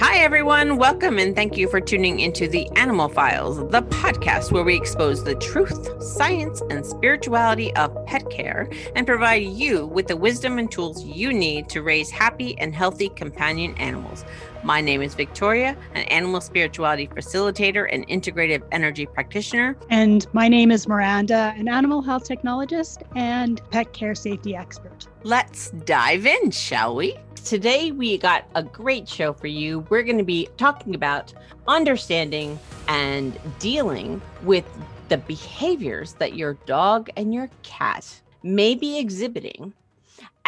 Hi, everyone. Welcome and thank you for tuning into the Animal Files, the podcast where we expose the truth, science, and spirituality of pet care and provide you with the wisdom and tools you need to raise happy and healthy companion animals. My name is Victoria, an animal spirituality facilitator and integrative energy practitioner. And my name is Miranda, an animal health technologist and pet care safety expert. Let's dive in, shall we? Today, we got a great show for you. We're going to be talking about understanding and dealing with the behaviors that your dog and your cat may be exhibiting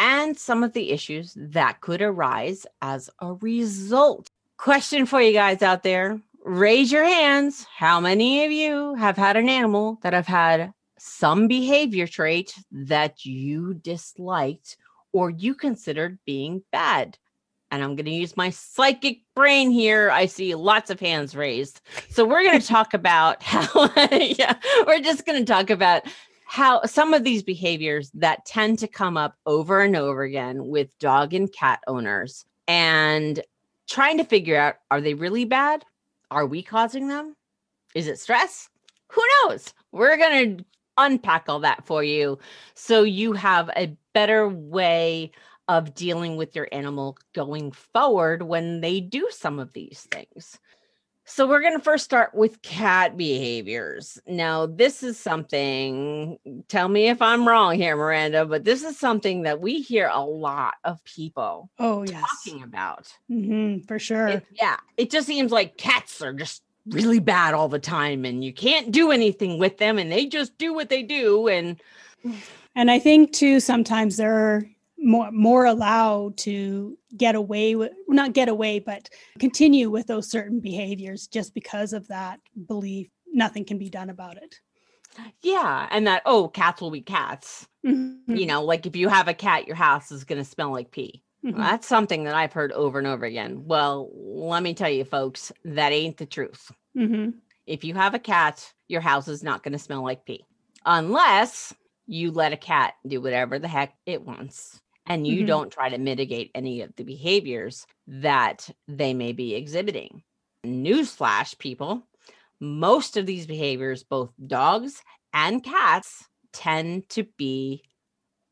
and some of the issues that could arise as a result. Question for you guys out there raise your hands. How many of you have had an animal that have had some behavior trait that you disliked or you considered being bad? And I'm going to use my psychic brain here. I see lots of hands raised. So we're going to talk about how, yeah, we're just going to talk about how some of these behaviors that tend to come up over and over again with dog and cat owners and trying to figure out are they really bad? Are we causing them? Is it stress? Who knows? We're going to unpack all that for you so you have a better way of dealing with your animal going forward when they do some of these things. So we're going to first start with cat behaviors. Now, this is something, tell me if I'm wrong here, Miranda, but this is something that we hear a lot of people oh, yes. talking about. Mm-hmm, for sure. It, yeah. It just seems like cats are just really bad all the time and you can't do anything with them and they just do what they do. And, and I think too, sometimes they're more more allowed to get away with not get away but continue with those certain behaviors just because of that belief nothing can be done about it yeah and that oh cats will be cats mm-hmm. you know like if you have a cat your house is going to smell like pee Mhm. well, that's something that i've heard over and over again well let me tell you folks that ain't the truth Mhm. if you have a cat your house is not going to smell like pee unless you let a cat do whatever the heck it wants and you Mhm. don't try to mitigate any of the behaviors that they may be exhibiting. Newsflash, people, most of these behaviors, both dogs and cats, tend to be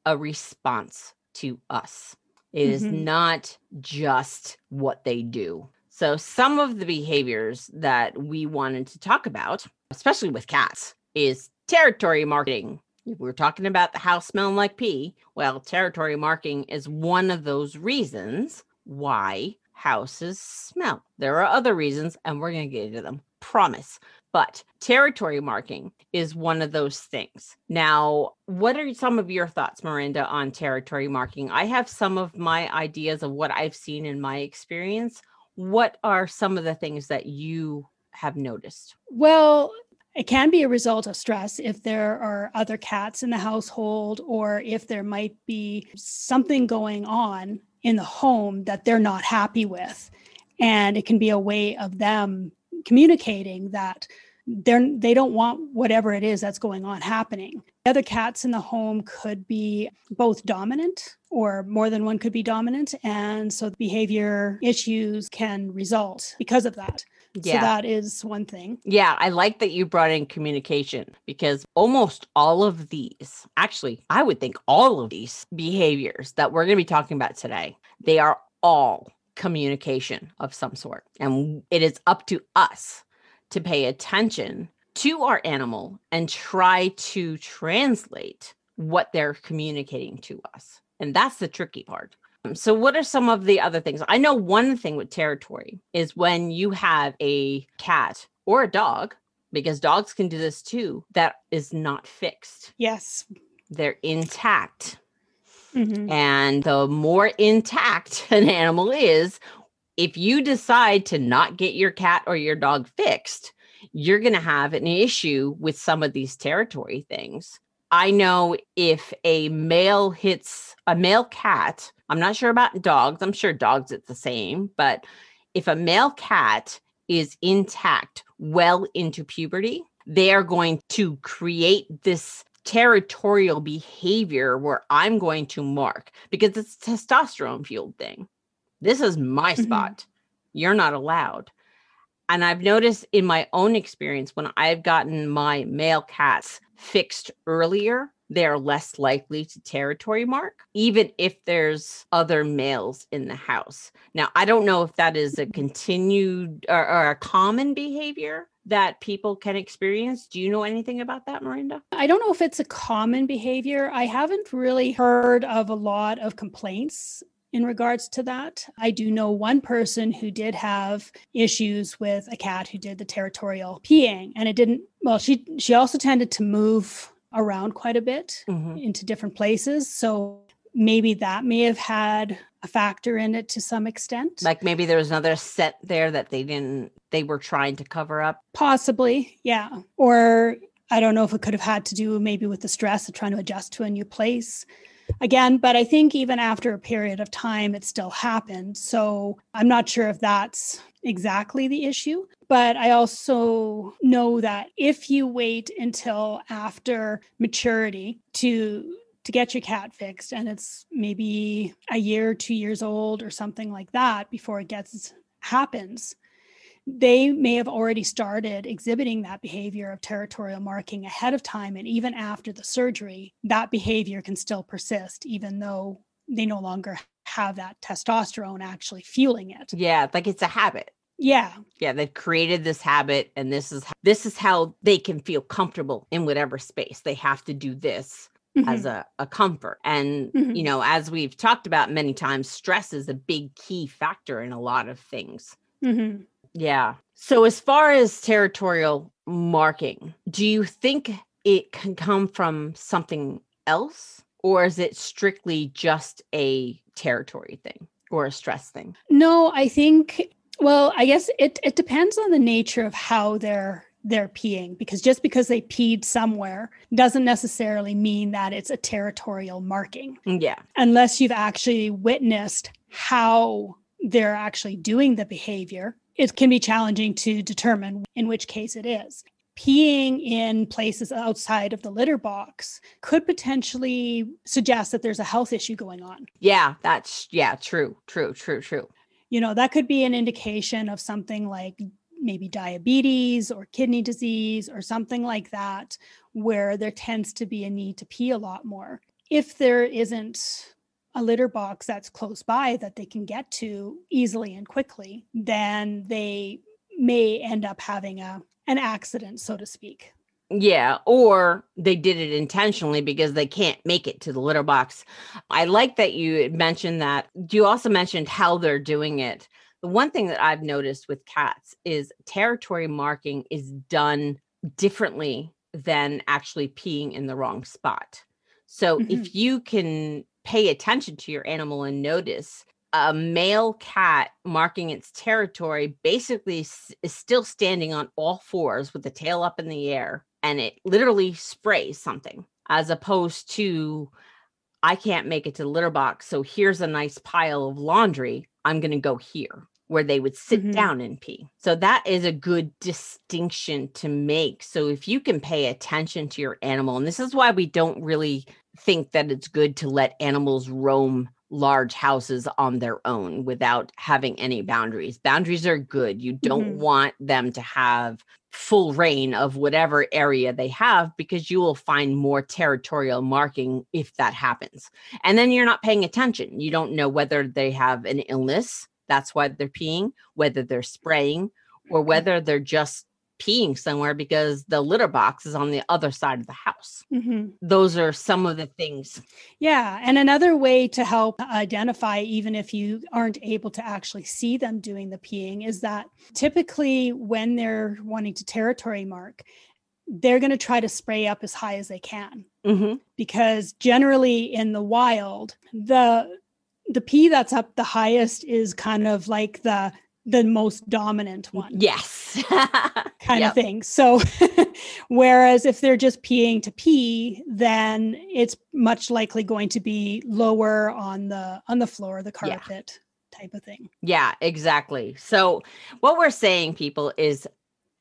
a response to us. It is Mhm. not just what they do. So, some of the behaviors that we wanted to talk about, especially with cats, is territory marking. If we're talking about the house smelling like pee, well, territory marking is one of those reasons why houses smell. There are other reasons, and we're going to get into them, promise. But territory marking is one of those things. Now, what are some of your thoughts, Miranda, on territory marking? I have some of my ideas of what I've seen in my experience. What are some of the things that you have noticed? well it can be a result of stress if there are other cats in the household or if there might be something going on in the home that they're not happy with. And it can be a way of them communicating that they're they don't want whatever it is that's going on happening. The other cats in the home could be both dominant or more than one could be dominant. And so behavior issues can result because of that so that is one thing Yeah, I like that you brought in communication because almost all of these, actually, I would think all of these behaviors that we're going to be talking about today, they are all communication of some sort. And it is up to us to pay attention to our animal and try to translate what they're communicating to us. And that's the tricky part. Um, So, what are some of the other things? I know one thing with territory is when you have a cat or a dog, because dogs can do this too, that is not fixed. yes They're intact. Mhm. And the more intact an animal is, if you decide to not get your cat or your dog fixed, you're going to have an issue with some of these territory things. I know if a male hits a male cat, I'm not sure about dogs, I'm sure dogs it's the same, but if a male cat is intact well into puberty, they are going to create this territorial behavior where I'm going to mark because it's a testosterone fueled thing. This is my Mhm. spot. you're not allowed. And I've noticed in my own experience when I've gotten my male cats fixed earlier, they're less likely to territory mark, even if there's other males in the house. Now, I don't know if that is a mm-hmm. continued or, or, a common behavior that people can experience. Do you know anything about that, Miranda? I don't know if it's a common behavior. I haven't really heard of a lot of complaints in regards to that. I do know one person who did have issues with a cat who did the territorial peeing and it didn't well she she also tended to move around quite a bit mm-hmm. into different places. So maybe that may have had a factor in it to some extent. Like maybe there was another set there that they didn't they were trying to cover up. Possibly, yeah. Or I don't know if it could have had to do maybe with the stress of trying to adjust to a new place again but i think even after a period of time it still happened. So i'm not sure if that's exactly the issue but I also know that if you wait until after maturity to to get your cat fixed and it's maybe a year, 2 years old or something like that before it gets happens, they may have already started exhibiting that behavior of territorial marking ahead of time and even after the surgery that behavior can still persist even though they no longer have that testosterone actually fueling it yeah like it's a habit yeah. Yeah, they've created this habit and this is this is how they can feel comfortable in whatever space. They have to do this mm-hmm. as a, a comfort. And mm-hmm. you know, as we've talked about many times, stress is a big key factor in a lot of things. Mm-hmm. Yeah. So as far as territorial marking, do you think it can come from something else or is it strictly just a territory thing or a stress thing? No, I think well, I guess it it depends on the nature of how they're they're peeing because just because they peed somewhere doesn't necessarily mean that it's a territorial marking. Mm, yeah. Unless you've actually witnessed how they're actually doing the behavior, it can be challenging to determine in which case it is. Peeing in places outside of the litter box could potentially suggest that there's a health issue going on. Yeah, that's yeah, true, true, true, true you know, that could be an indication of something like maybe diabetes or kidney disease or something like that, where there tends to be a need to pee a lot more. If there isn't a litter box that's close by that they can get to easily and quickly, then they may end up having a an accident, so to speak. Yeah, or they did it intentionally because they can't make it to the litter box. I like that you mentioned that. You also mentioned how they're doing it. The one thing that I've noticed with cats is territory marking is done differently than actually peeing in the wrong spot. So mm-hmm. if you can pay attention to your animal and notice a male cat marking its territory basically is still standing on all fours with the tail up in the air and it literally sprays something as opposed to I can't make it to the litter box. So here's a nice pile of laundry. I'm going to go here where they would sit mm-hmm. down and pee. So that is a good distinction to make. So if you can pay attention to your animal, and this is why we don't really think that it's good to let animals roam large houses on their own without having any boundaries. Boundaries are good. You don't mm-hmm. want them to have full rein of whatever area they have because you will find more territorial marking if that happens. And then you're not paying attention. You don't know whether they have an illness, that's why they're peeing, whether they're spraying, or mm-hmm. whether they're just peeing somewhere because the litter box is on the other side of the house. Mm-hmm. Those are some of the things. Yeah. And another way to help identify, even if you aren't able to actually see them doing the peeing, is that typically when they're wanting to territory mark, they're going to try to spray up as high as they can mm-hmm. because generally in the wild the the pee that's up the highest is kind of like the the most dominant one. Yes. kind yep. of thing. So whereas if they're just peeing to pee, then it's much likely going to be lower on the on the floor, the carpet yeah. type of thing. Yeah, exactly. So what we're saying people is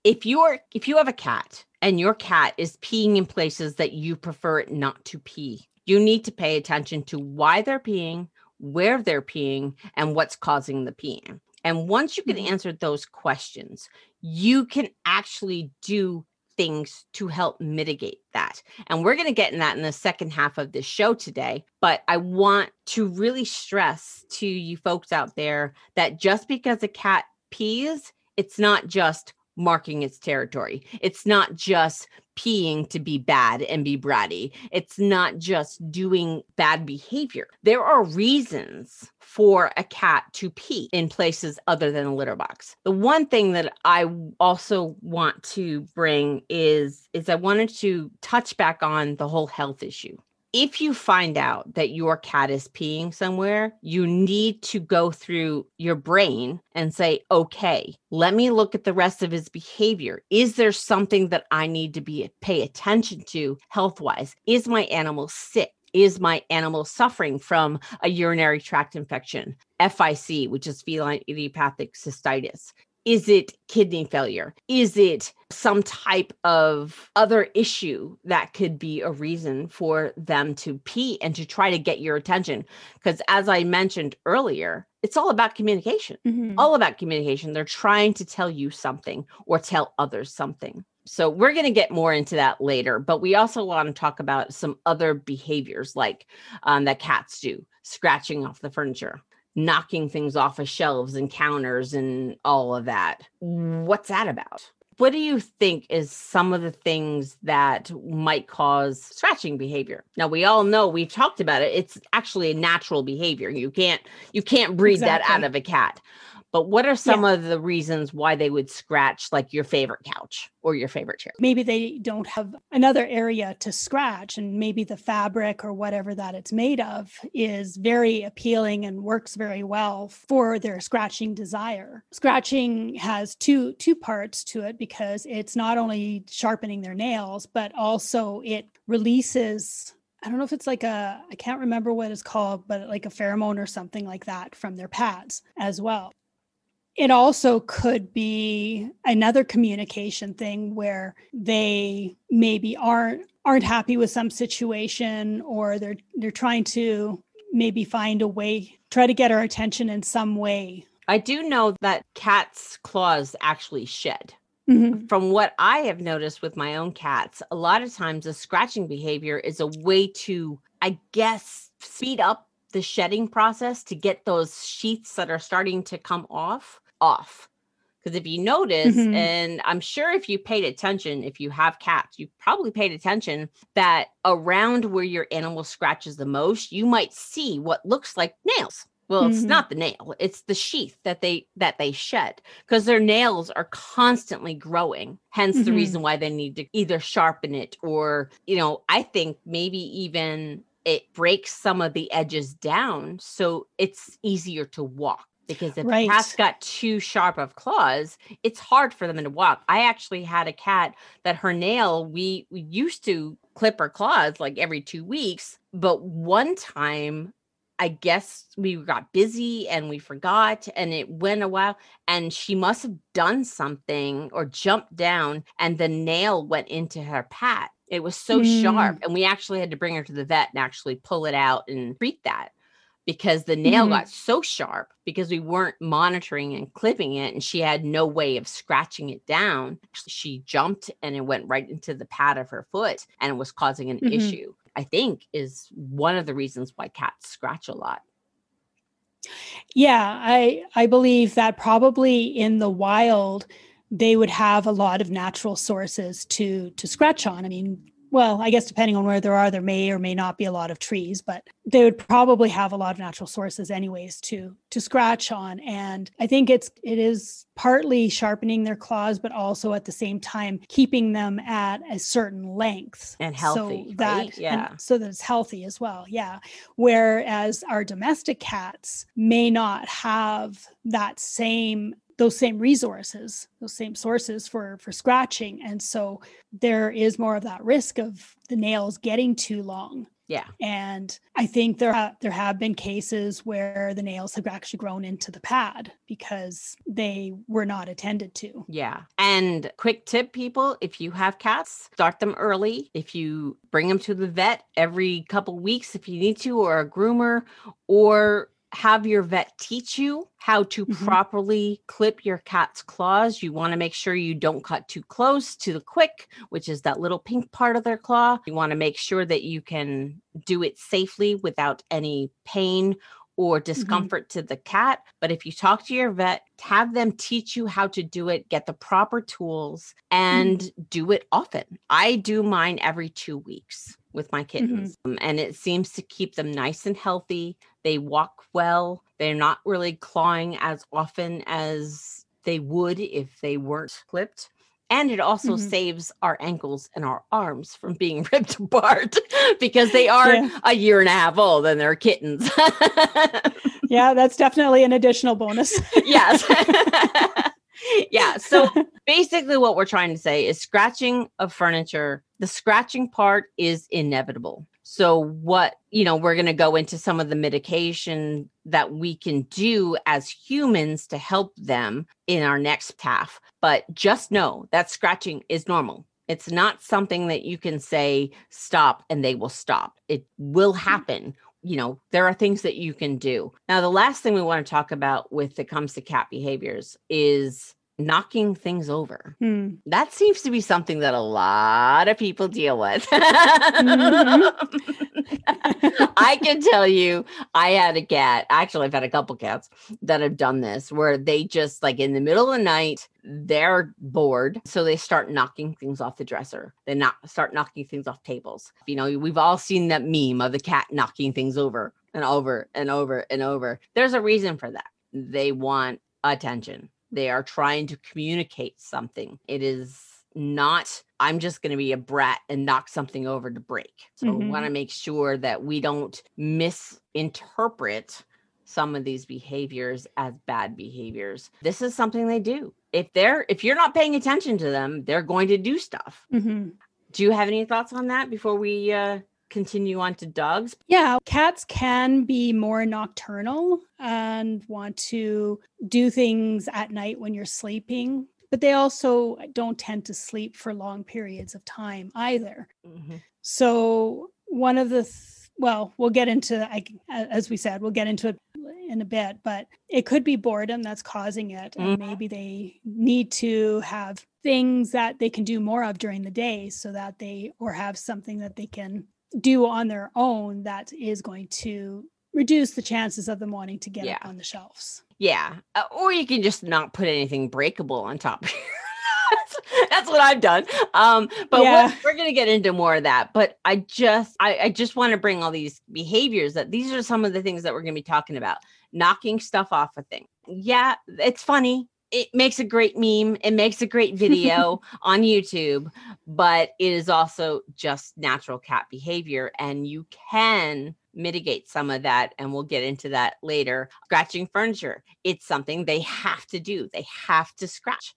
if you're if you have a cat and your cat is peeing in places that you prefer it not to pee, you need to pay attention to why they're peeing, where they're peeing and what's causing the peeing. And once you can Mhm. answer those questions, you can actually do things to help mitigate that. And we're going to get in that in the second half of this show today. But I want to really stress to you folks out there that just because a cat pees, it's not just marking its territory. It's not just peeing to be bad and be bratty. It's not just doing bad behavior. There are reasons for a cat to pee in places other than a litter box. The one thing that I also want to bring is is I wanted to touch back on the whole health issue if you find out that your cat is peeing somewhere, you need to go through your brain and say, okay, let me look at the rest of his behavior. Is there something that I need to be pay attention to health wise? Is my animal sick? Is my animal suffering from a urinary tract infection, FIC, which is feline idiopathic cystitis? Is it kidney failure? Is it some type of other issue that could be a reason for them to pee and to try to get your attention? Because as I mentioned earlier, it's all about communication, Mhm. all about communication. They're trying to tell you something or tell others something. So we're going to get more into that later, but we also want to talk about some other behaviors like um, that cats do, scratching off the furniture, knocking things off of shelves and counters and all of that. What's that about? What do you think is some of the things that might cause scratching behavior? Now we all know we've talked about it. It's actually a natural behavior. You can't you can't breed that out of a cat. But what are some of the reasons why they would scratch like your favorite couch or your favorite chair? maybe they don't have another area to scratch and maybe the fabric or whatever that it's made of is very appealing and works very well for their scratching desire scratching has two two parts to it because it's not only sharpening their nails but also it releases I don't know if it's like a, I can't remember what it's called, but like a pheromone or something like that from their pads as well. It also could be another communication thing where they maybe aren't aren't happy with some situation or they're they're trying to maybe find a way try to get our attention in some way. I do know that cats' claws actually shed. Mhm. From what I have noticed with my own cats, a lot of times the scratching behavior is a way to, I guess, speed up the shedding process to get those sheaths that are starting to come off off. Because if you notice, Mhm. and I'm sure if you paid attention, if you have cats, you probably paid attention that around where your animal scratches the most, you might see what looks like nails. Well, it's Mhm. not the nail; it's the sheath that they that they shed because their nails are constantly growing. Hence the Mhm. reason why they need to either sharpen it or, you know, I think maybe even it breaks some of the edges down so it's easier to walk. Because if Right. cat's got too sharp of claws, it's hard for them to walk. I actually had a cat that her nail, we, we used to clip her claws like every two weeks. But one time I guess we got busy and we forgot, and it went a while. And she must have done something or jumped down, and the nail went into her pat. It was so sharp, mm. and we actually had to bring her to the vet and actually pull it out and treat that because the nail Mhm. got so sharp because we weren't monitoring and clipping it, and she had no way of scratching it down. She jumped and it went right into the pad of her foot, and it was causing an Mhm. issue. I think is one of the reasons why cats scratch a lot. Yeah, I I believe that probably in the wild they would have a lot of natural sources to to scratch on. I mean, well, I guess depending on where there are, there may or may not be a lot of trees, but they would probably have a lot of natural sources anyways to to scratch on. And I think it's it is partly sharpening their claws, but also at the same time keeping them at a certain length And healthy, so that right? Yeah. so that it's healthy as well. Yeah. Whereas our domestic cats may not have that same those same resources, those same sources for for scratching, and so there is more of that risk of the nails getting too long. Yeah. And I think there ha- there have been cases where the nails have actually grown into the pad because they were not attended to. Yeah. And quick tip, people, if you have cats, start them early. If you bring them to the vet every couple weeks, if you need to, or a groomer, or have your vet teach you how to Mhm. properly clip your cat's claws. You want to make sure you don't cut too close to the quick, which is that little pink part of their claw. You want to make sure that you can do it safely without any pain or discomfort to the cat. But if you talk to your vet, have them teach you how to do it, get the proper tools, and do it often. I do mine every two weeks with my kittens, um, and it seems to keep them nice and healthy. They walk well, they're not really clawing as often as they would if they weren't clipped. And it also Mhm. saves our ankles and our arms from being ripped apart because they are Yeah. a year and a half old and they're kittens. Yeah, that's definitely an additional bonus. yes. yeah. So basically, what we're trying to say is scratching of furniture, the scratching part is inevitable. So, what, you know, we're going to go into some of the mitigation that we can do as humans to help them in our next half. But just know that scratching is normal. It's not something that you can say stop and they will stop. It will mm-hmm. happen you know there are things that you can do now the last thing we want to talk about with it comes to cat behaviors is knocking things over. Hmm. that seems to be something that a lot of people deal with. I can tell you i had a cat actually i've had a couple cats that have done this where they just like in the middle of the night they're bored so they start knocking things off the dresser. They not start knocking things off tables. You know we've all seen that meme of the cat knocking things over and over and over and over. There's a reason for that. They want attention they are trying to communicate something. It is not i'm just going to be a brat and knock something over to break. So we Mhm. want to make sure that we don't misinterpret some of these behaviors as bad behaviors. This is something they do. If they're if you're not paying attention to them they're going to do stuff. Mhm. do you have any thoughts on that before we uh continue on to dogs Yeah, cats can be more nocturnal and want to do things at night when you're sleeping, but they also don't tend to sleep for long periods of time either. So, one of the, th- well, we'll get into, I, as we said, we'll get into it in a bit, but it could be boredom that's causing it. And Mhm. maybe they need to have things that they can do more of during the day so that they, or have something that they can do on their own that is going to reduce the chances of them wanting to get up on the shelves. Yeah. Uh, or you can just not put anything breakable on top. that's, that's what I've done. Um, but Yeah. we're, we're gonna get into more of that. But I just I, I just want to bring all these behaviors that these are some of the things that we're gonna be talking about. Knocking stuff off a thing. Yeah, it's funny. It makes a great meme. It makes a great video on YouTube, but it is also just natural cat behavior. And you can mitigate some of that. And we'll get into that later. Scratching furniture, it's something they have to do, they have to scratch.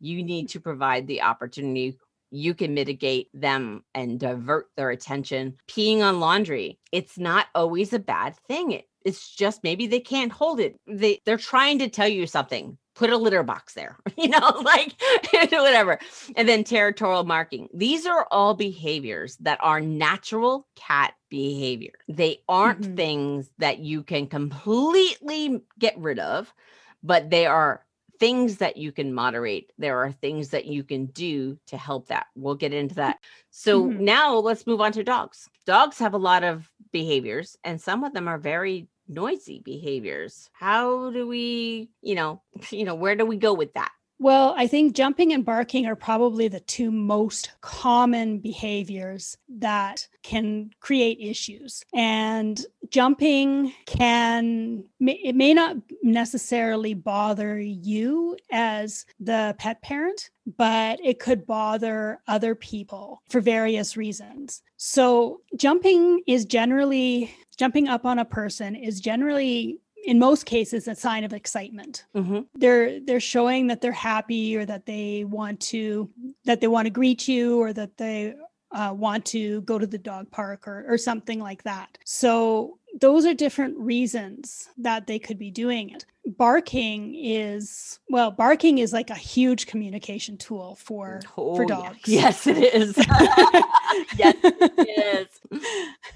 You need to provide the opportunity. You can mitigate them and divert their attention. Peeing on laundry, it's not always a bad thing. It, it's just maybe they can't hold it. They they're trying to tell you something. Put a litter box there, you know, like whatever. And then territorial marking. These are all behaviors that are natural cat behavior. They aren't Mhm. things that you can completely get rid of, but they are things that you can moderate. There are things that you can do to help that. We'll get into that. So Mhm. now let's move on to dogs. Dogs have a lot of behaviors, and some of them are very noisy behaviors. How do we, you know, you know, where do we go with that? Well, I think jumping and barking are probably the two most common behaviors that can create issues. And jumping can, it may not necessarily bother you as the pet parent, but it could bother other people for various reasons. So, jumping is generally, jumping up on a person is generally in most cases a sign of excitement Mm-hmm. they're they're showing that they're happy or that they want to that they want to greet you or that they uh, want to go to the dog park or, or something like that so those are different reasons that they could be doing it barking is well barking is like a huge communication tool for Oh, yeah. dogs. Yes, it is. yes, it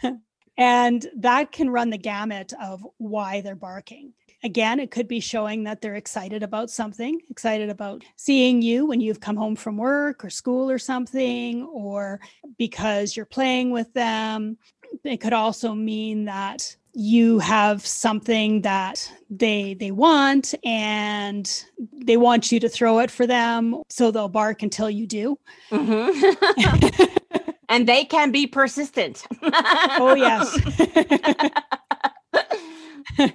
is. and that can run the gamut of why they're barking. Again, it could be showing that they're excited about something, excited about seeing you when you've come home from work or school or something, or because you're playing with them. It could also mean that you have something that they they want and they want you to throw it for them so they'll bark until you do mm-hmm. and they can be persistent oh yes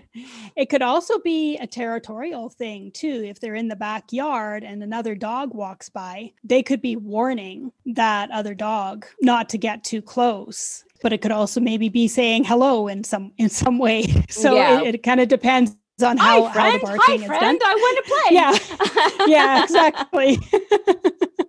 it could also be a territorial thing too if they're in the backyard and another dog walks by they could be warning that other dog not to get too close but it could also maybe be saying hello in some in some way. So yeah. it, it kind of depends on how, Hi, friend. how the barking Hi, is friend. done. I want to play. Yeah, yeah, exactly.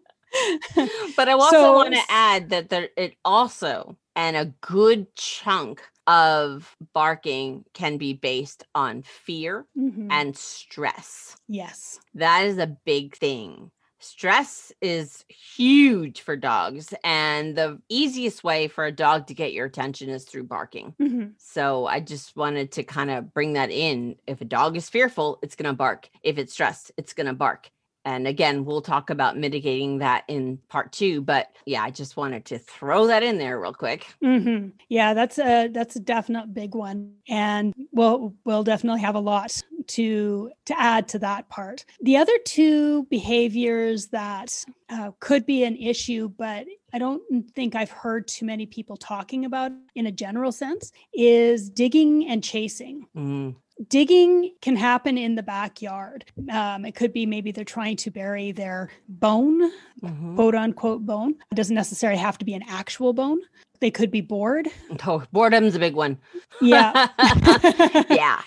but I also so, want to add that there it also and a good chunk of barking can be based on fear mm-hmm. and stress. Yes. That is a big thing stress is huge for dogs and the easiest way for a dog to get your attention is through barking mm-hmm. so i just wanted to kind of bring that in if a dog is fearful it's going to bark if it's stressed it's going to bark and again we'll talk about mitigating that in part two but yeah i just wanted to throw that in there real quick. Mm-hmm. yeah that's a that's a definite big one and we'll we'll definitely have a lot to to add to that part. The other two behaviors that uh, could be an issue but i don't think i've heard too many people talking about in a general sense is digging and chasing. Mm digging can happen in the backyard. Um, it could be maybe they're trying to bury their bone, mm-hmm. quote unquote bone. It doesn't necessarily have to be an actual bone. They could be bored. Oh, boredom's a big one. Yeah. yeah.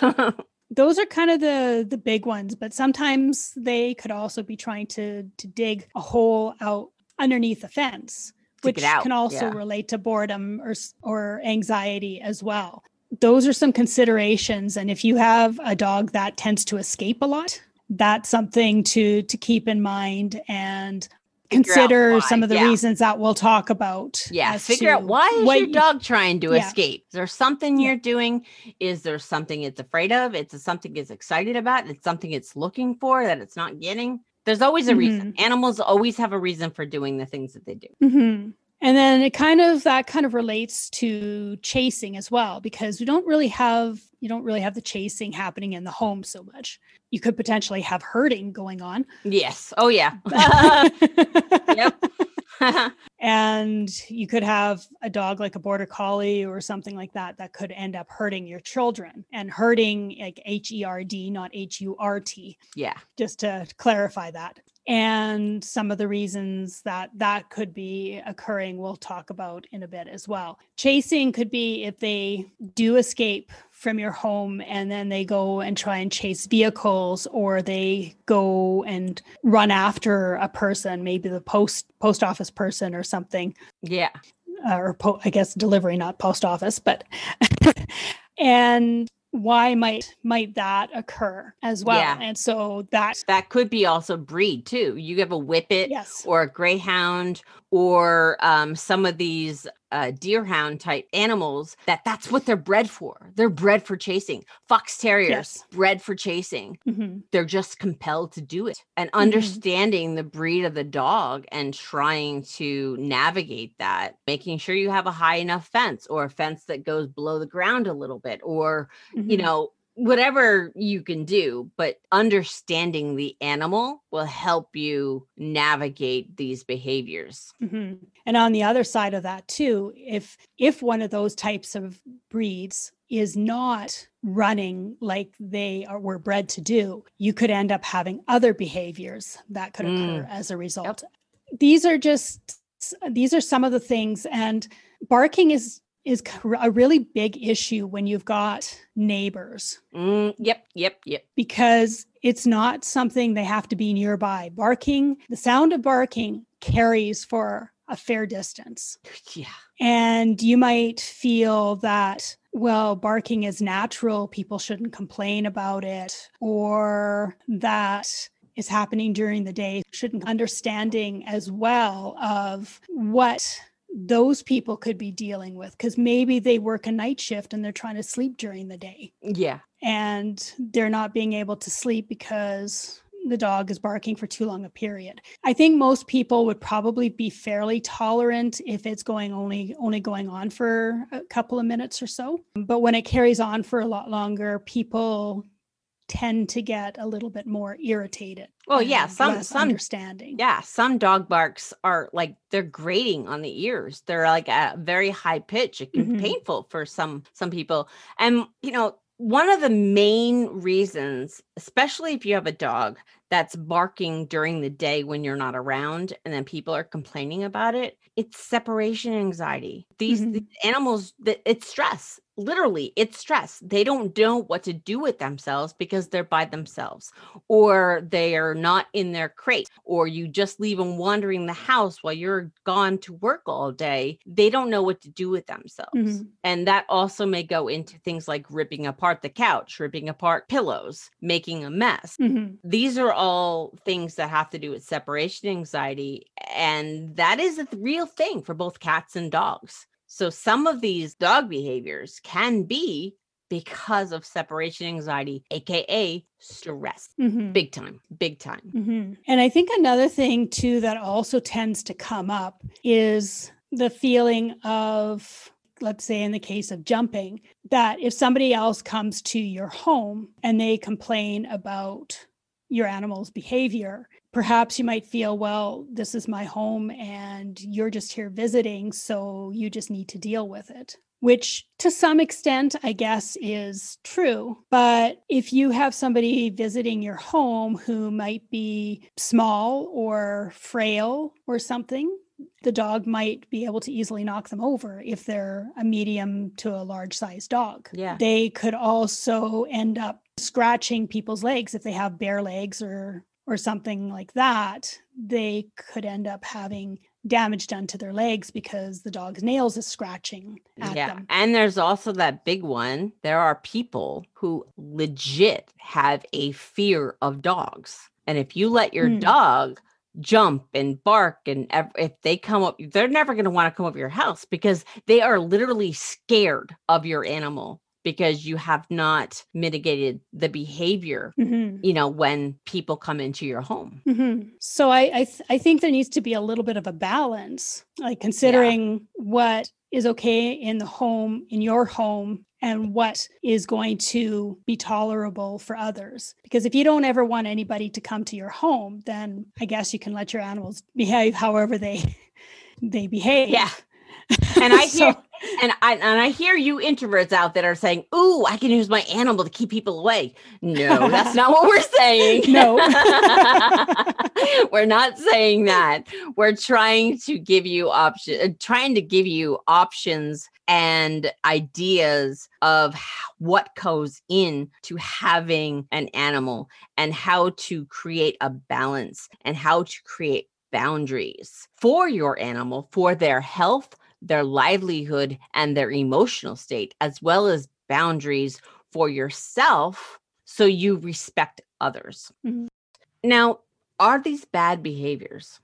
Those are kind of the the big ones, but sometimes they could also be trying to to dig a hole out underneath the fence which can also yeah. relate to boredom or or anxiety as well those are some considerations. And if you have a dog that tends to escape a lot that's something to to keep in mind and consider some of the yeah. reasons that we'll talk about yeah figure out why is your dog trying to yeah. escape? Is there something you're doing? Is there something it's afraid of? It's something it's excited about? It's something it's looking for that it's not getting? There's always a mm-hmm. reason animals always have a reason for doing the things that they do. Mm-hmm. And then it kind of that kind of relates to chasing as well because we don't really have you don't really have the chasing happening in the home so much. You could potentially have herding going on. Yes. Oh yeah. yep. and you could have a dog like a border collie or something like that that could end up hurting your children and hurting like H E R D, not H U R T. Yeah. Just to clarify that and some of the reasons that that could be occurring we'll talk about in a bit as well. Chasing could be if they do escape from your home and then they go and try and chase vehicles or they go and run after a person maybe the post post office person or something. Yeah. Uh, or po- i guess delivery not post office but and why might might that occur as well yeah. and so that that could be also breed too you have a whippet yes. or a greyhound or um, some of these uh, deerhound type animals that that's what they're bred for. They're bred for chasing. Fox terriers yes. bred for chasing. Mm-hmm. They're just compelled to do it. And mm-hmm. understanding mm-hmm. the breed of the dog and trying to navigate that, making sure you have a high enough fence or a fence that goes below the ground a little bit or mm-hmm. you know whatever you can do, but understanding the animal will help you navigate these behaviors. Mm-hmm. And on the other side of that too, if if one of those types of breeds is not running like they are, were bred to do, you could end up having other behaviors that could occur mm. as a result. Yep. These are just these are some of the things and barking is is a really big issue when you've got neighbors. Mm, yep, yep, yep. Because it's not something they have to be nearby. Barking, the sound of barking carries for a fair distance. Yeah. And you might feel that, well, barking is natural, people shouldn't complain about it, or that is happening during the day, shouldn't understanding as well of what those people could be dealing with because maybe they work a night shift and they're trying to sleep during the day Yeah. and they're not being able to sleep because the dog is barking for too long a period. I think most people would probably be fairly tolerant if it's going only only going on for a couple of minutes or so. But when it carries on for a lot longer, people tend to get a little bit more irritated. Well, yeah, some some understanding. yeah, some dog barks are like they're grating on the ears. They're like a very high pitch. It can Mhm. be painful for some some people. And you know, one of the main reasons, especially if you have a dog that's barking during the day when you're not around and then people are complaining about it, it's separation anxiety. These, Mhm. these animals that it's stress. Literally, it's stress. They don't know what to do with themselves because they're by themselves or they are not in their crate or you just leave them wandering the house while you're gone to work all day. They don't know what to do with themselves. Mhm. And that also may go into things like ripping apart the couch, ripping apart pillows, making a mess. Mhm. These are all things that have to do with separation anxiety. And that is a real thing for both cats and dogs. So some of these dog behaviors can be because of separation anxiety, AKA stress. Mhm. Big time, big time. hmm And I think another thing too that also tends to come up is the feeling of, let's say, in the case of jumping, that if somebody else comes to your home and they complain about your animal's behavior, perhaps you might feel, well, this is my home and you're just here visiting, so you just need to deal with it. Which to some extent, I guess, is true. But if you have somebody visiting your home who might be small or frail or something, the dog might be able to easily knock them over if they're a medium to a large sized dog. Yeah. They could also end up scratching people's legs if they have bare legs or or something like that. They could end up having damage done to their legs because the dog's nails is scratching at yeah. them. And there's also that big one. There are people who legit have a fear of dogs. And if you let your Hmm. dog jump and bark and ev- if they come up they're never going to want to come up your house because they are literally scared of your animal because you have not mitigated the behavior Mhm. you know when people come into your home hmm So I I, th- I think there needs to be a little bit of a balance, like considering what is okay in the home, in your home, and what is going to be tolerable for others. Because if you don't ever want anybody to come to your home, then I guess you can let your animals behave however they they behave. yeah and i So- hear and I and I hear you introverts out that are saying, "Ooh, I can use my animal to keep people away." No, that's not what we're saying. No. we're not saying that. We're trying to give you option, uh, trying to give you options and ideas of what goes in to having an animal and how to create a balance and how to create boundaries for your animal for their health their livelihood and their emotional state, as well as boundaries for yourself so you respect others. Mhm. Now, are these bad behaviors?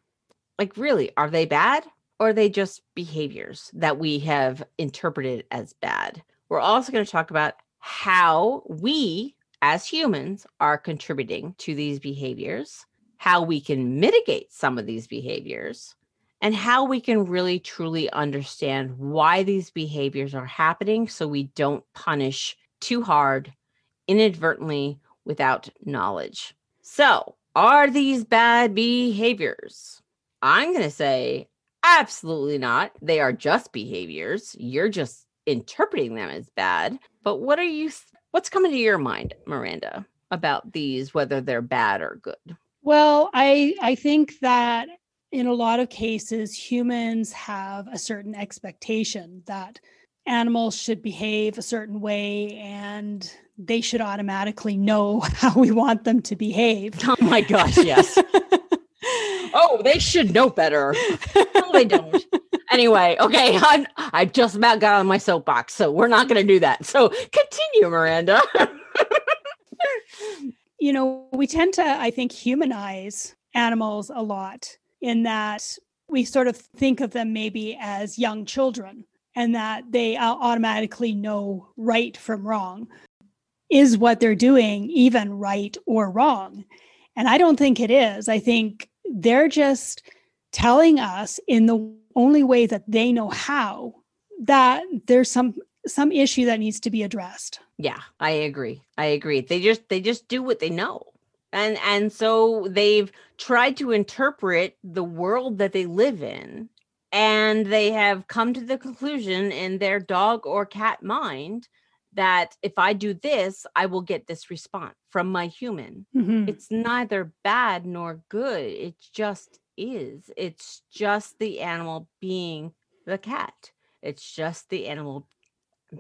Like, really, are they bad or are they just behaviors that we have interpreted as bad? We're also going to talk about how we as humans are contributing to these behaviors, how we can mitigate some of these behaviors, and how we can really truly understand why these behaviors are happening so we don't punish too hard inadvertently without knowledge. So, are these bad behaviors? I'm going to say absolutely not. They are just behaviors. You're just interpreting them as bad. But what are you what's coming to your mind, Miranda, about these whether they're bad or good? Well, I I think that in a lot of cases humans have a certain expectation that animals should behave a certain way and they should automatically know how we want them to behave. Oh my gosh, yes. oh, they should know better. No, they don't. Anyway, okay, I'm I just about got on my soapbox, so we're not going to do that. So continue, Miranda. you know, we tend to, I think, humanize animals a lot in that we sort of think of them maybe as young children and that they automatically know right from wrong. Is what they're doing even right or wrong? And I don't think it is. I think they're just telling us in the only way that they know how that there's some some issue that needs to be addressed. Yeah, I agree. I agree. They just they just do what they know. And and so they've tried to interpret the world that they live in and they have come to the conclusion in their dog or cat mind that if I do this, I will get this response from my human. Mm-hmm. It's neither bad nor good. It just is. It's just the animal being the cat. It's just the animal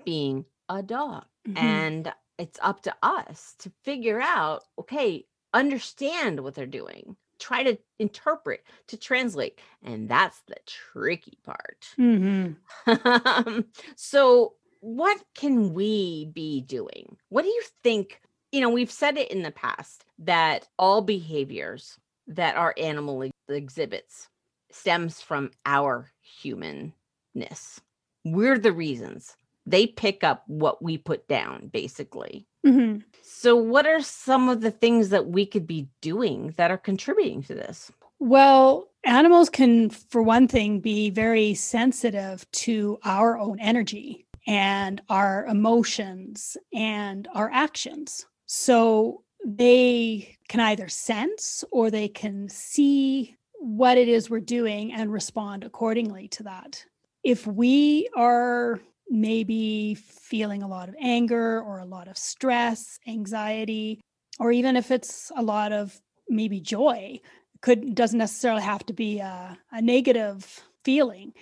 being a dog. Mm-hmm. And it's up to us to figure out okay, understand what they're doing, try to interpret, to translate. And that's the tricky part. Mm-hmm. so, what can we be doing? What do you think? You know, we've said it in the past that all behaviors that our animal exhibits stems from our humanness. We're the reasons. They pick up what we put down, basically. Mm-hmm. So, what are some of the things that we could be doing that are contributing to this? Well, animals can, for one thing, be very sensitive to our own energy and our emotions and our actions. So, they can either sense or they can see what it is we're doing and respond accordingly to that. If we are maybe feeling a lot of anger or a lot of stress, anxiety, or even if it's a lot of maybe joy, could doesn't necessarily have to be a, a negative feeling.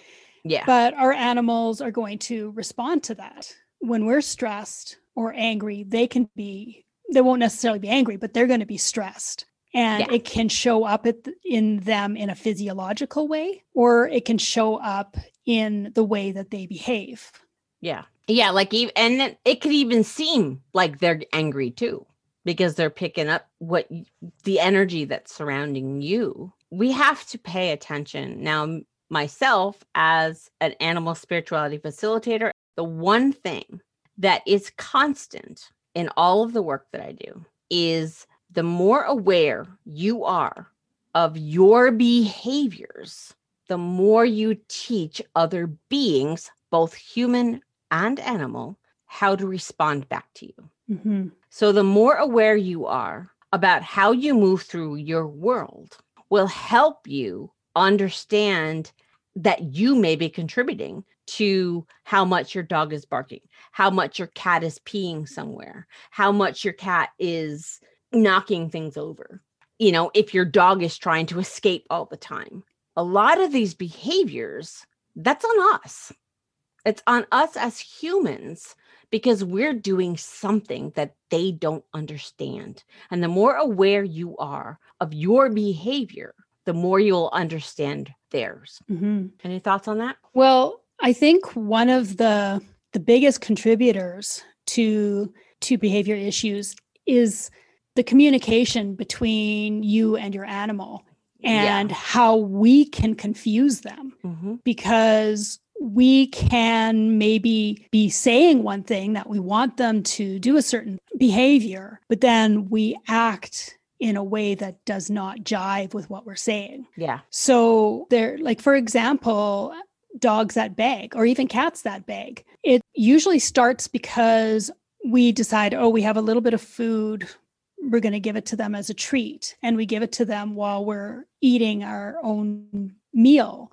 Yeah. But our animals are going to respond to that. When we're stressed or angry, they can be they won't necessarily be angry, but they're going to be stressed. And yeah. it can show up in them in a physiological way, or it can show up in the way that they behave. Yeah. Yeah. Like, and it could even seem like they're angry too, because they're picking up what the energy that's surrounding you. We have to pay attention. Now, myself, as an animal spirituality facilitator, the one thing that is constant in all of the work that I do is the more aware you are of your behaviors, the more you teach other beings, both human and animal how to respond back to you. Mm-hmm. So, the more aware you are about how you move through your world will help you understand that you may be contributing to how much your dog is barking, how much your cat is peeing somewhere, how much your cat is knocking things over. You know, if your dog is trying to escape all the time. A lot of these behaviors, that's on us. It's on us as humans because we're doing something that they don't understand. And the more aware you are of your behavior, the more you'll understand theirs. Mm-hmm. Any thoughts on that? Well, I think one of the the biggest contributors to to behavior issues is the communication between you and your animal and yeah. how we can confuse them mm-hmm. because we can maybe be saying one thing that we want them to do a certain behavior, but then we act in a way that does not jive with what we're saying. Yeah. So they're like, for example, dogs that beg or even cats that beg, it usually starts because we decide, oh, we have a little bit of food. We're going to give it to them as a treat. And we give it to them while we're eating our own meal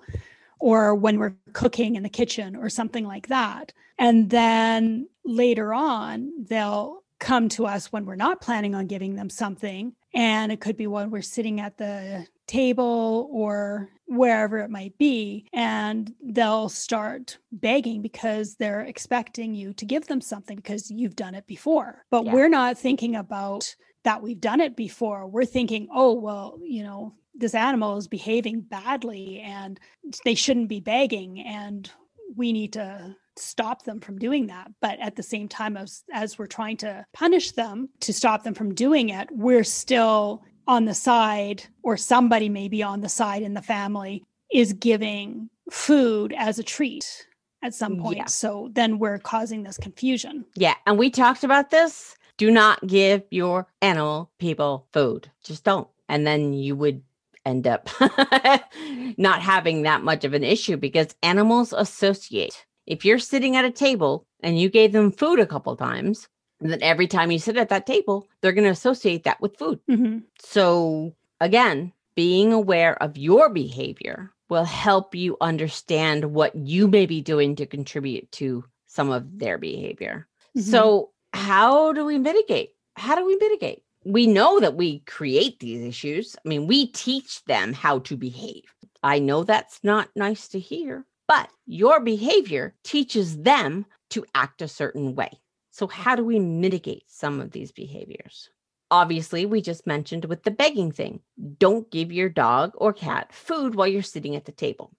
or when we're cooking in the kitchen or something like that. And then later on, they'll come to us when we're not planning on giving them something. And it could be when we're sitting at the table or wherever it might be. And they'll start begging because they're expecting you to give them something because you've done it before. But yeah. we're not thinking about that we've done it before. We're thinking, oh, well, you know, this animal is behaving badly and they shouldn't be begging and we need to stop them from doing that but at the same time as as we're trying to punish them to stop them from doing it we're still on the side or somebody may be on the side in the family is giving food as a treat at some point. Yeah. So then we're causing this confusion. Yeah. And we talked about this. Do not give your animal people food. Just don't. And then you would end up not having that much of an issue because animals associate. If you're sitting at a table and you gave them food a couple times, then every time you sit at that table, they're going to associate that with food. hmm So, again, being aware of your behavior will help you understand what you may be doing to contribute to some of their behavior. Mhm. So, how do we mitigate? How do we mitigate? We know that we create these issues. I mean, we teach them how to behave. I know that's not nice to hear, but your behavior teaches them to act a certain way. So, how do we mitigate some of these behaviors? Obviously, we just mentioned with the begging thing don't give your dog or cat food while you're sitting at the table.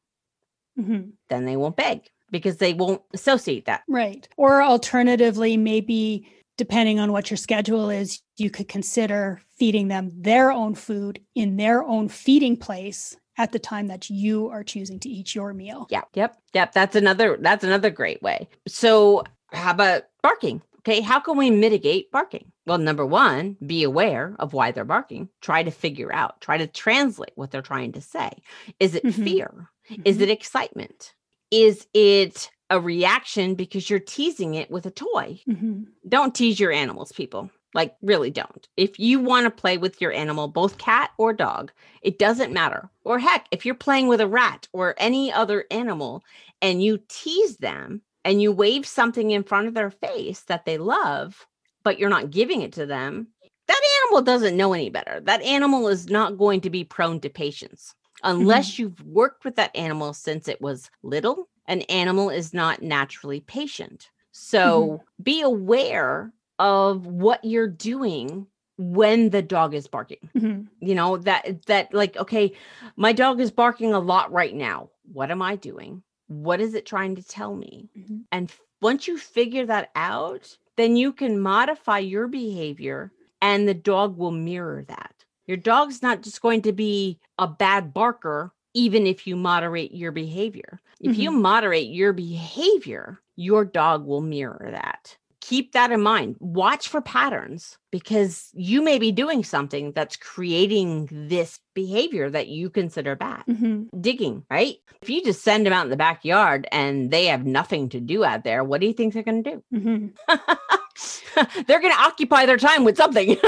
hmm Then they won't beg because they won't associate that. Right. Or alternatively, maybe depending on what your schedule is, you could consider feeding them their own food in their own feeding place at the time that you are choosing to eat your meal. Yeah. Yep. Yep. That's another that's another great way. So how about barking? Okay. How can we mitigate barking? Well, number one, be aware of why they're barking. Try to figure out, try to translate what they're trying to say. Is it Mhm. fear? Is it excitement? Is it a reaction because you're teasing it with a toy? Mhm. Don't tease your animals, people. Like, really don't. If you want to play with your animal, both cat or dog, it doesn't matter. Or heck, if you're playing with a rat or any other animal and you tease them and you wave something in front of their face that they love, but you're not giving it to them, that animal doesn't know any better. That animal is not going to be prone to patience unless you've worked with that animal since it was little. An animal is not naturally patient. So be aware of what you're doing when the dog is barking Mhm. you know that that like okay my dog is barking a lot right now what am i doing what is it trying to tell me Mhm. and f- once you figure that out then you can modify your behavior and the dog will mirror that your dog's not just going to be a bad barker even if you moderate your behavior if you moderate your behavior your dog will mirror that keep that in mind. Watch for patterns because you may be doing something that's creating this behavior that you consider bad. Mhm. Digging, right? If you just send them out in the backyard and they have nothing to do out there, what do you think they're going to do? Mhm. they're going to occupy their time with something.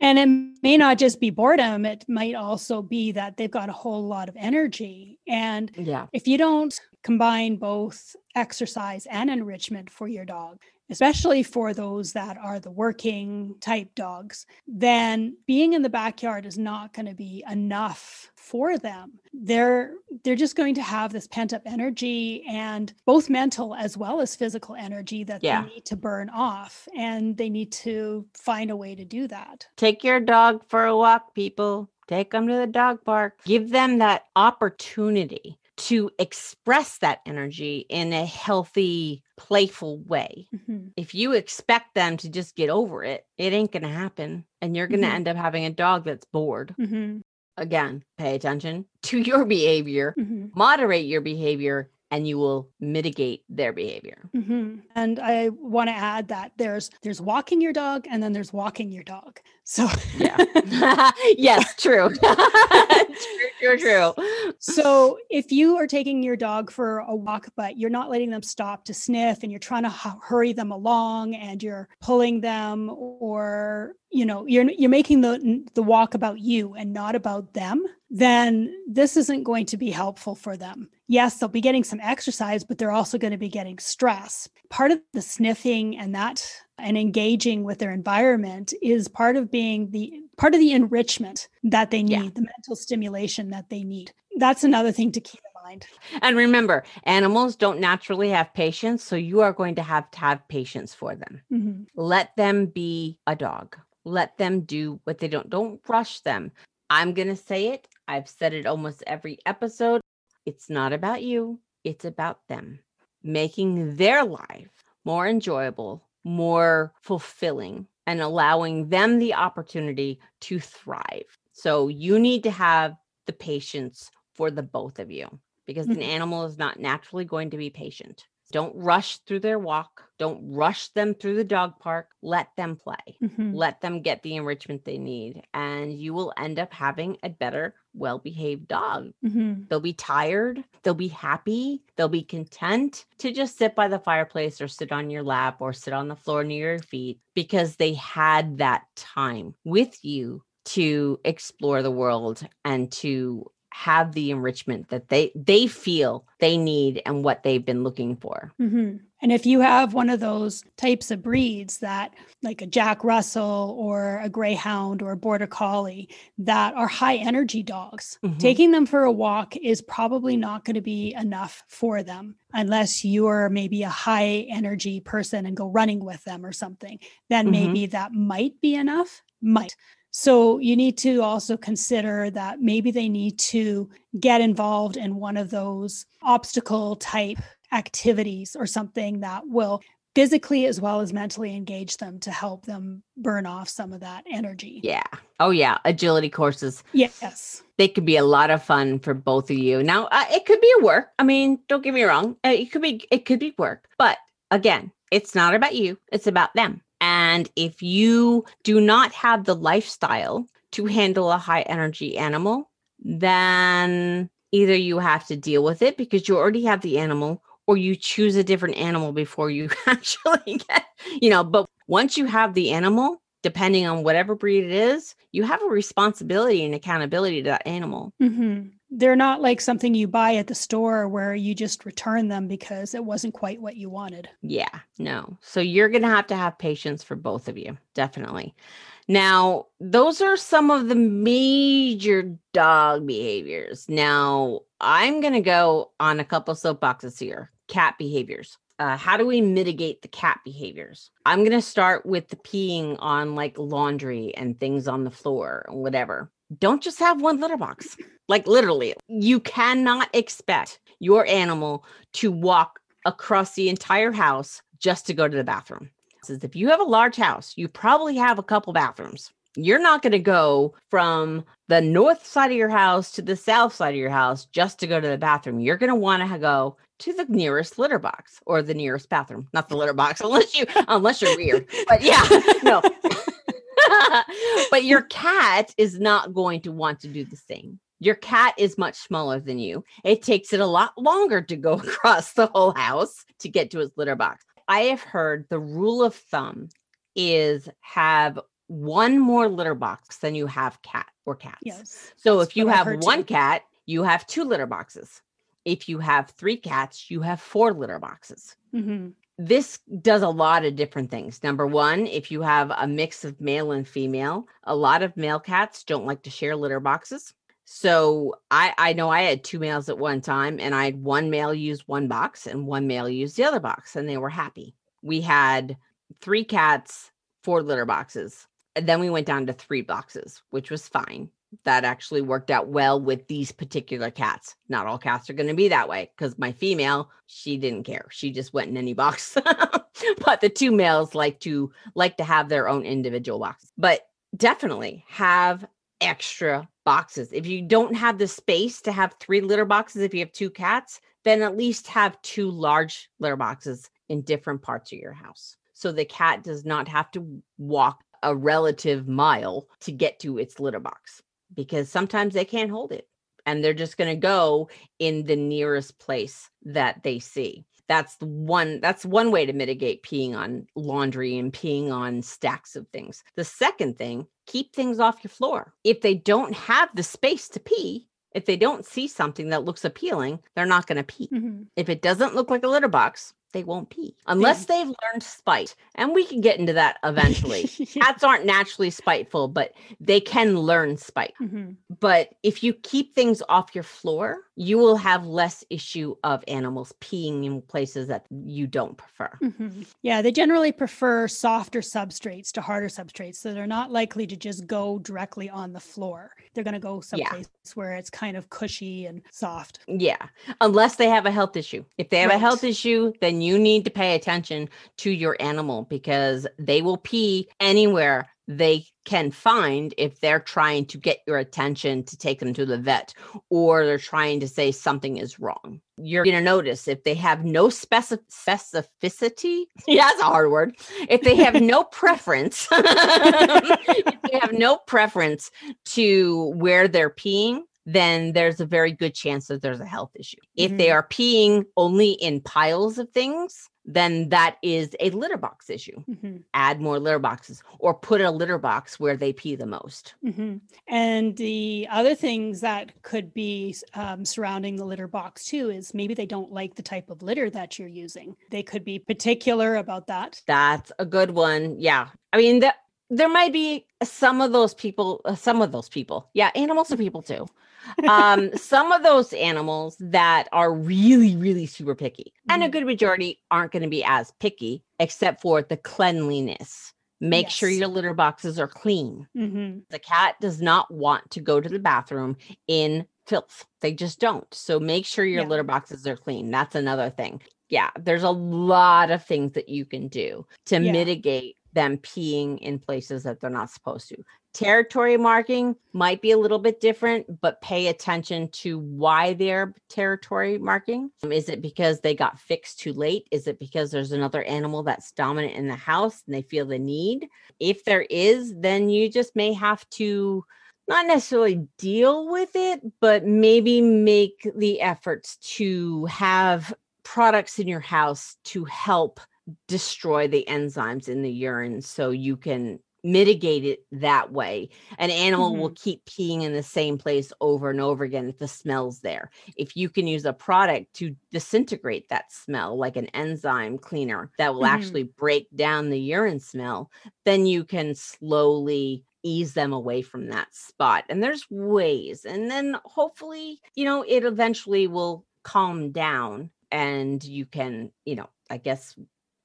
And it may not just be boredom, it might also be that they've got a whole lot of energy. And yeah. if you don't combine both exercise and enrichment for your dog, especially for those that are the working type dogs, then being in the backyard is not going to be enough for them. They're they're just going to have this pent up energy and both mental as well as physical energy that Yeah. they need to burn off and they need to find a way to do that. Take your dog for a walk, people. Take them to the dog park. Give them that opportunity to express that energy in a healthy, playful way. Mhm. if you expect them to just get over it, it ain't going to happen. And you're going to Mhm. end up having a dog that's bored. Mhm. Again, pay attention to your behavior, Mhm. moderate your behavior, and you will mitigate their behavior. Mhm. And I want to add that there's there's walking your dog and then there's walking your dog. So Yeah. yes, true. true, true, true. so if you are taking your dog for a walk but you're not letting them stop to sniff and you're trying to hu- hurry them along and you're pulling them or you know you're you're making the the walk about you and not about them then this isn't going to be helpful for them yes they'll be getting some exercise but they're also going to be getting stress part of the sniffing and that and engaging with their environment is part of being the part of the enrichment that they need Yeah. the mental stimulation that they need. That's another thing to keep in mind. And remember, animals don't naturally have patience, so you are going to have to have patience for them. Mhm. let them be a dog. Let them do what they don't don't rush them. I'm going to say it. I've said it almost every episode. It's not about you. It's about them. Making their life more enjoyable more fulfilling and allowing them the opportunity to thrive so you need to have the patience for the both of you because an Mhm. animal is not naturally going to be patient. Don't rush through their walk. Don't rush them through the dog park. Let them play. Mhm. Let them get the enrichment they need. And you will end up having a better, well behaved dog. Mhm. They'll be tired. They'll be happy. They'll be content to just sit by the fireplace or sit on your lap or sit on the floor near your feet because they had that time with you to explore the world and to have the enrichment that they they feel they need and what they've been looking for. Mhm. And if you have one of those types of breeds that, like a Jack Russell or a Greyhound or a Border Collie, that are high energy dogs, Mhm. taking them for a walk is probably not going to be enough for them unless you're maybe a high energy person and go running with them or something. Then Mhm. maybe that might be enough. Might. So you need to also consider that maybe they need to get involved in one of those obstacle type activities or something that will physically as well as mentally engage them to help them burn off some of that energy. Yeah. Oh yeah, agility courses. Yes. they could be a lot of fun for both of you. Now, uh, it could be a work. I mean, don't get me wrong. Uh, it could be it could be work. But again, it's not about you. It's about them. And if you do not have the lifestyle to handle a high energy animal, then either you have to deal with it because you already have the animal or you choose a different animal before you actually get, you know, but once you have the animal, depending on whatever breed it is, you have a responsibility and accountability to that animal. Mhm. They're not like something you buy at the store where you just return them because it wasn't quite what you wanted. Yeah, no. So you're going to have to have patience for both of you, definitely. Now, those are some of the major dog behaviors. Now, I'm going to go on a couple soapboxes here. Cat behaviors. Uh, how do we mitigate the cat behaviors? I'm going to start with the peeing on like laundry and things on the floor whatever. Don't just have one litter box. Like literally, you cannot expect your animal to walk across the entire house just to go to the bathroom. Says if you have a large house, you probably have a couple bathrooms. You're not going to go from the north side of your house to the south side of your house just to go to the bathroom. You're going to want to go to the nearest litter box or the nearest bathroom, not the litter box, unless you unless you're weird. But yeah, no. but your cat is not going to want to do the same. Your cat is much smaller than you. It takes it a lot longer to go across the whole house to get to its litter box. I have heard the rule of thumb is have one more litter box than you have cat or cats. Yes. So if you I've one too. cat, you have two litter boxes. If you have three cats, you have four litter boxes. Mhm. This does a lot of different things. Number one, if you have a mix of male and female, a lot of male cats don't like to share litter boxes. So I I know I had two males at one time and I had one male use one box and one male use the other box and they were happy. We had three cats, four litter boxes. And then we went down to three boxes, which was fine. That actually worked out well with these particular cats. Not all cats are going to be that way because my female, she didn't care. She just went in any box. but the two males like to like to have their own individual box. But definitely have extra boxes. If you don't have the space to have three litter boxes, if you have two cats, then at least have two large litter boxes in different parts of your house. So the cat does not have to walk a relative mile to get to its litter box because sometimes they can't hold it and they're just going to go in the nearest place that they see. That's the one that's one way to mitigate peeing on laundry and peeing on stacks of things. The second thing, keep things off your floor. If they don't have the space to pee, if they don't see something that looks appealing, they're not going to pee. Mhm. If it doesn't look like a litter box, they won't pee unless they've learned spite. And we can get into that eventually. Yeah. Cats aren't naturally spiteful, but they can learn spite. Mhm. But if you keep things off your floor, you will have less issue of animals peeing in places that you don't prefer. Mhm. Yeah, they generally prefer softer substrates to harder substrates. So they're not likely to just go directly on the floor. They're going to go Yeah. someplace where it's kind of cushy and soft. Yeah, unless they have a health issue. If they have a health issue, then you need to pay attention to your animal because they will pee anywhere they can find if they're trying to get your attention to take them to the vet or they're trying to say something is wrong. You're going to notice if they have no specif- specificity, yeah, that's a hard word. If they have no preference, if they have no preference to where they're peeing, then there's a very good chance that there's a health issue. If they Mhm. are peeing only in piles of things, then that is a litter box issue. Mhm, Add more litter boxes or put a litter box where they pee the most. mhm. And the other things that could be um, surrounding the litter box too is maybe they don't like the type of litter that you're using. They could be particular about that. That's a good one. Yeah. I mean, that there might be some of those people, uh, some of those people. Yeah, animals are people too. Um some of those animals that are really really super picky and a Mhm. good majority aren't going to be as picky except for the cleanliness. Make sure your litter boxes are clean. Mhm, the cat does not want to go to the bathroom in filth. They just don't. So make sure your Yeah. litter boxes are clean. That's another thing. Yeah there's a lot of things that you can do to Yeah. mitigate them peeing in places that they're not supposed to territory marking might be a little bit different but pay attention to why they're territory marking. Um, is it because they got fixed too late? Is it because there's another animal that's dominant in the house and they feel the need? If there is then you just may have to not necessarily deal with it but maybe make the efforts to have products in your house to help destroy the enzymes in the urine so you can mitigate it that way. An animal will keep peeing in the same place over and over again if the smell's there. If you can use a product to disintegrate that smell like an enzyme cleaner that will Mhm. actually break down the urine smell then you can slowly ease them away from that spot. And there's ways. And then hopefully you know it eventually will calm down and you can you know i guess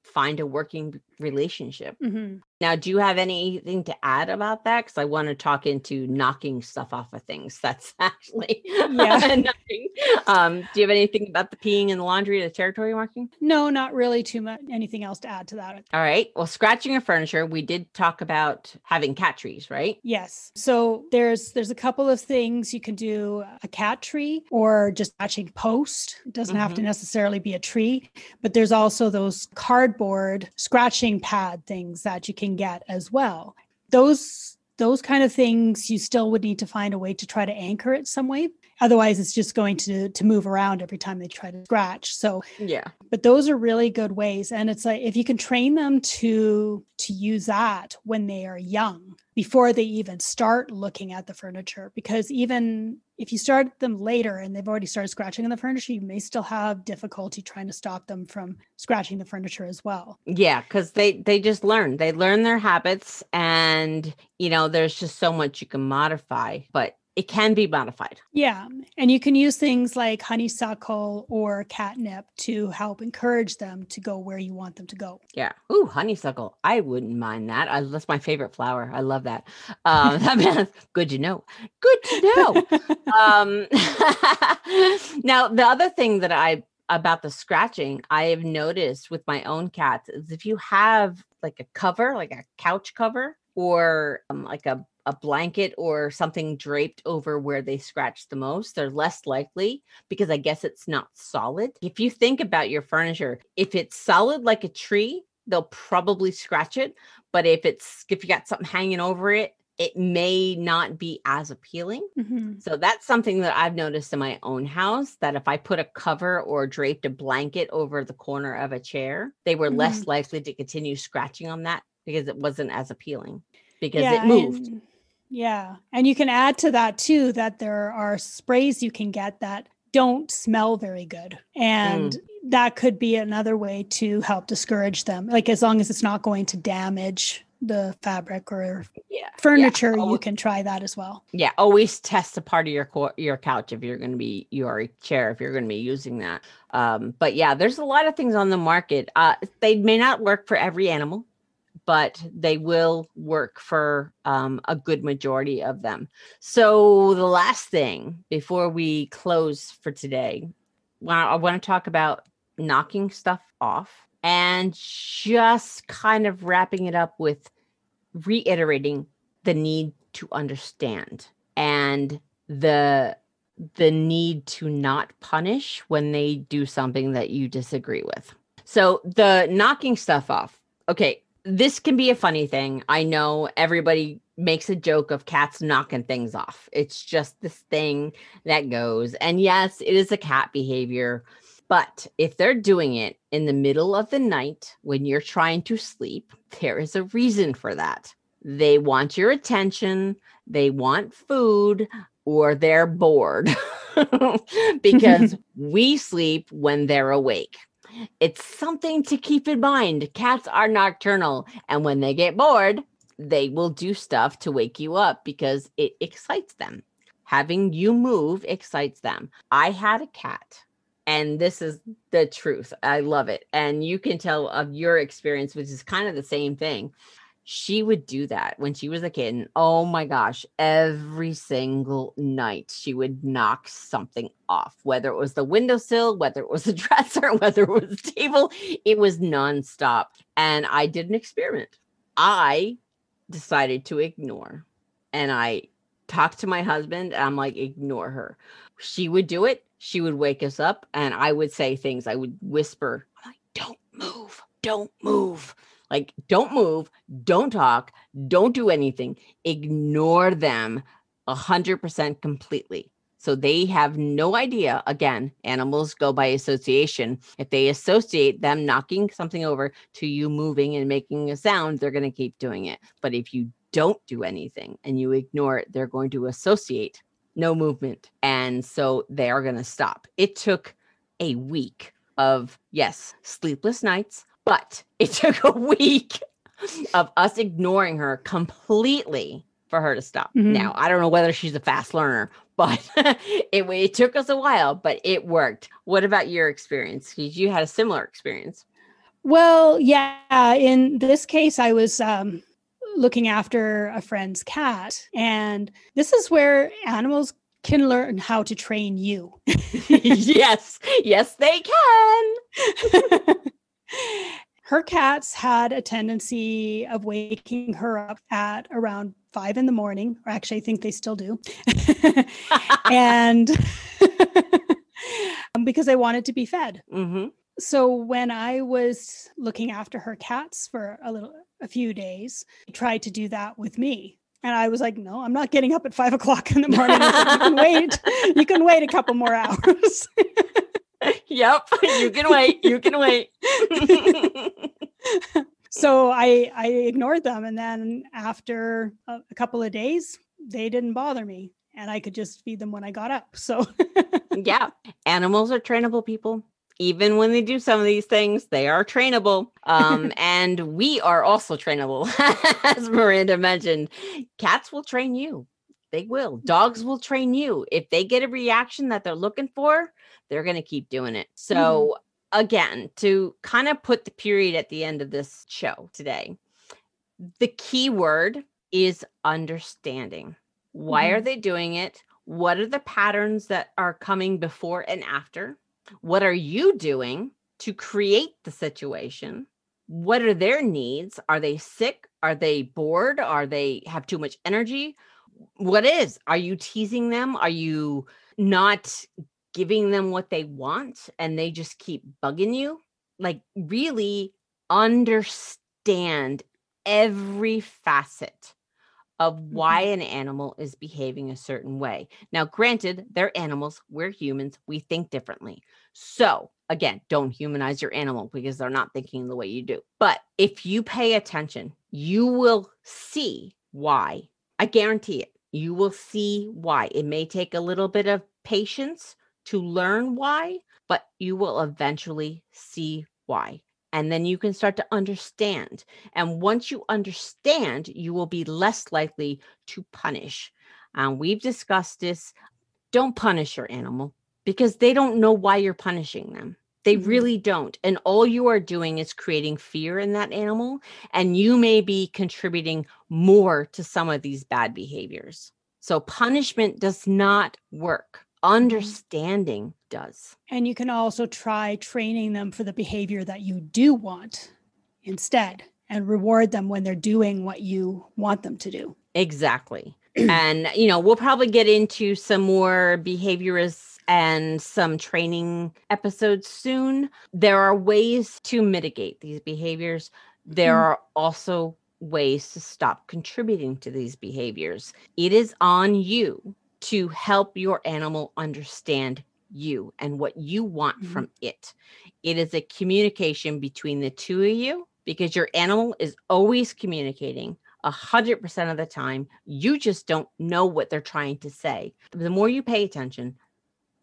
find a working relationship. Mhm. Now do you have anything to add about that because i want to talk into knocking stuff off of things that's actually Yeah. nothing. um do you have anything about the peeing and the laundry the territory marking No, not really too much. Anything else to add to that? all right well scratching your furniture we did talk about having cat trees right Yes. So there's there's a couple of things you can do a cat tree or just scratching post. It doesn't have to necessarily be a tree, but there's also those cardboard scratching pad things that you can get as well. Those those kind of things you still would need to find a way to try to anchor it some way. Otherwise it's just going to to move around every time they try to scratch. So yeah. but those are really good ways. And it's like if you can train them to to use that when they are young before they even start looking at the furniture because even if you start them later and they've already started scratching on the furniture you may still have difficulty trying to stop them from scratching the furniture as well. Yeah because they they just learn. They learn their habits and you know there's just so much you can modify but it can be modified yeah and you can use things like honeysuckle or catnip to help encourage them to go where you want them to go Yeah. Ooh, honeysuckle. I wouldn't mind that. I, that's my favorite flower. I love that. Um, I mean, good to know. Good to know. um, now, the other thing that I about the scratching, I have noticed with my own cats is if you have like a cover, like a couch cover, or um, like a a blanket or something draped over where they scratch the most, they're less likely because I guess it's not solid. If you think about your furniture, if it's solid like a tree, they'll probably scratch it. But if it's if you got something hanging over it, it may not be as appealing. Mhm. So that's something that I've noticed in my own house that if I put a cover or draped a blanket over the corner of a chair, they were less likely to continue scratching on that because it wasn't as appealing because it moved. and- yeah. And you can add to that too that there are sprays you can get that don't smell very good. And Mm. that could be another way to help discourage them. Like as long as it's not going to damage the fabric or Yeah. furniture, you can try that as well. Yeah, always test a part of your co- your couch if you're going to be your chair if you're going to be using that. Um, but yeah, there's a lot of things on the market. Uh, they may not work for every animal, but they will work for um, a good majority of them. So the last thing before we close for today, I want to talk about knocking stuff off and just kind of wrapping it up with reiterating the need to understand and the the need to not punish when they do something that you disagree with. So the knocking stuff off. Okay, this can be a funny thing. I know everybody makes a joke of cats knocking things off. It's just this thing that goes. And yes, it is a cat behavior. But if they're doing it in the middle of the night when you're trying to sleep, there is a reason for that. They want your attention, they want food, or they're bored because we sleep when they're awake. It's something to keep in mind. Cats are nocturnal, and when they get bored, they will do stuff to wake you up because it excites them. Having you move excites them. I had a cat and this is the truth. I love it. And you can tell of your experience, which is kind of the same thing. She would do that when she was a kid. And oh my gosh, every single night she would knock something off, whether it was the windowsill, whether it was a dresser, whether it was a table, it was nonstop. And I did an experiment. I decided to ignore. And I talked to my husband and I'm like, ignore her. She would do it she would wake us up and I would say things. I would whisper, like, don't move, don't move. Like, don't move, don't talk, don't do anything. Ignore them a hundred percent completely. So they have no idea. Again, animals go by association. If they associate them knocking something over to you moving and making a sound, they're going to keep doing it. But if you don't do anything and you ignore it, they're going to associate no movement. And so they are going to stop. It took a week of, yes, sleepless nights, but it took a week of us ignoring her completely for her to stop. Mm-hmm. Now, I don't know whether she's a fast learner, but it, it took us a while, but it worked. What about your experience? Because you had a similar experience. Well, yeah. In this case, I was um, looking after a friend's cat. And this is where animals can learn how to train you. yes, yes, they can. Her cats had a tendency of waking her up at around five in the morning, or actually, I think they still do. and because they wanted to be fed. Mm-hmm. So when I was looking after her cats for a little a few days, tried to do that with me. And I was like, no, I'm not getting up at five o'clock in the morning. Like, you can wait. You can wait a couple more hours. Yep. You can wait. You can wait. so I I ignored them. And then after a, a couple of days, they didn't bother me. And I could just feed them when I got up. So yeah. Animals are trainable people even when they do some of these things, they are trainable. Um, and we are also trainable, as Miranda mentioned. Cats will train you. They will. Dogs will train you. If they get a reaction that they're looking for, they're going to keep doing it. So, mm-hmm. again, to kind of put the period at the end of this show today, the key word is understanding. Why mm-hmm. are they doing it? What are the patterns that are coming before and after? What are you doing to create the situation? What are their needs? Are they sick? Are they bored? Are they have too much energy? What is? Are you teasing them? Are you not giving them what they want and they just keep bugging you? Like, really understand every facet of why mm-hmm. an animal is behaving a certain way. Now, granted, they're animals, we're humans, we think differently. So, again, don't humanize your animal because they're not thinking the way you do. But if you pay attention, you will see why. I guarantee it. You will see why. It may take a little bit of patience to learn why, but you will eventually see why and then you can start to understand. And once you understand, you will be less likely to punish. Um, we've discussed this. Don't punish your animal because they don't know why you're punishing them. They mm-hmm. really don't. And all you are doing is creating fear in that animal. And you may be contributing more to some of these bad behaviors. So punishment does not work. Mm-hmm. understanding does. And you can also try training them for the behavior that you do want instead. and reward them when they're doing what you want them to do. Exactly. and, you know, we'll probably get into some more behaviorists and some training episodes soon. There are ways to mitigate these behaviors. There mm. are also ways to stop contributing to these behaviors. It is on you to help your animal understand you and what you want mm-hmm. from it. It is a communication between the two of you because your animal is always communicating a hundred percent of the time. You just don't know what they're trying to say. The more you pay attention,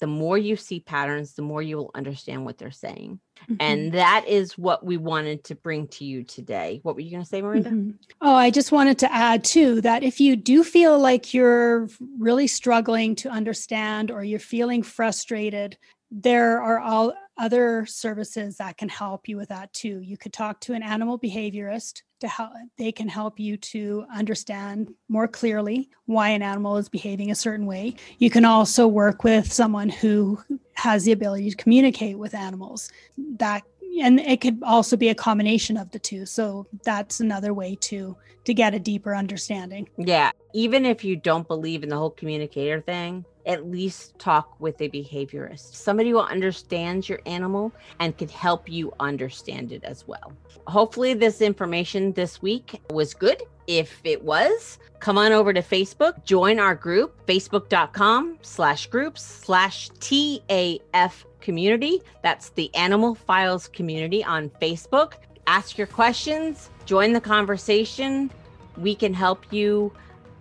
the more you see patterns, the more you will understand what they're saying. Mm-hmm. And that is what we wanted to bring to you today. What were you going to say, Miranda? Mm-hmm. Oh, I just wanted to add too that if you do feel like you're really struggling to understand or you're feeling frustrated, there are all other services that can help you with that too. You could talk to an animal behaviorist to help they can help you to understand more clearly why an animal is behaving a certain way. You can also work with someone who has the ability to communicate with animals. That and it could also be a combination of the two. So that's another way to to get a deeper understanding. Yeah, even if you don't believe in the whole communicator thing, at least talk with a behaviorist, somebody who understands your animal and can help you understand it as well. Hopefully, this information this week was good. If it was, come on over to Facebook, join our group, facebook.com slash groups slash TAF community. That's the Animal Files community on Facebook. Ask your questions, join the conversation. We can help you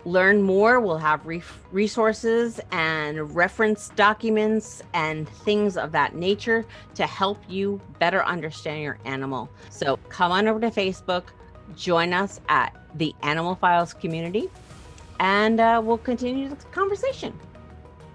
learn more, we'll have re- resources and reference documents and things of that nature to help you better understand your animal. So come on over to Facebook, join us at the Animal Files community, and uh, we'll continue the conversation.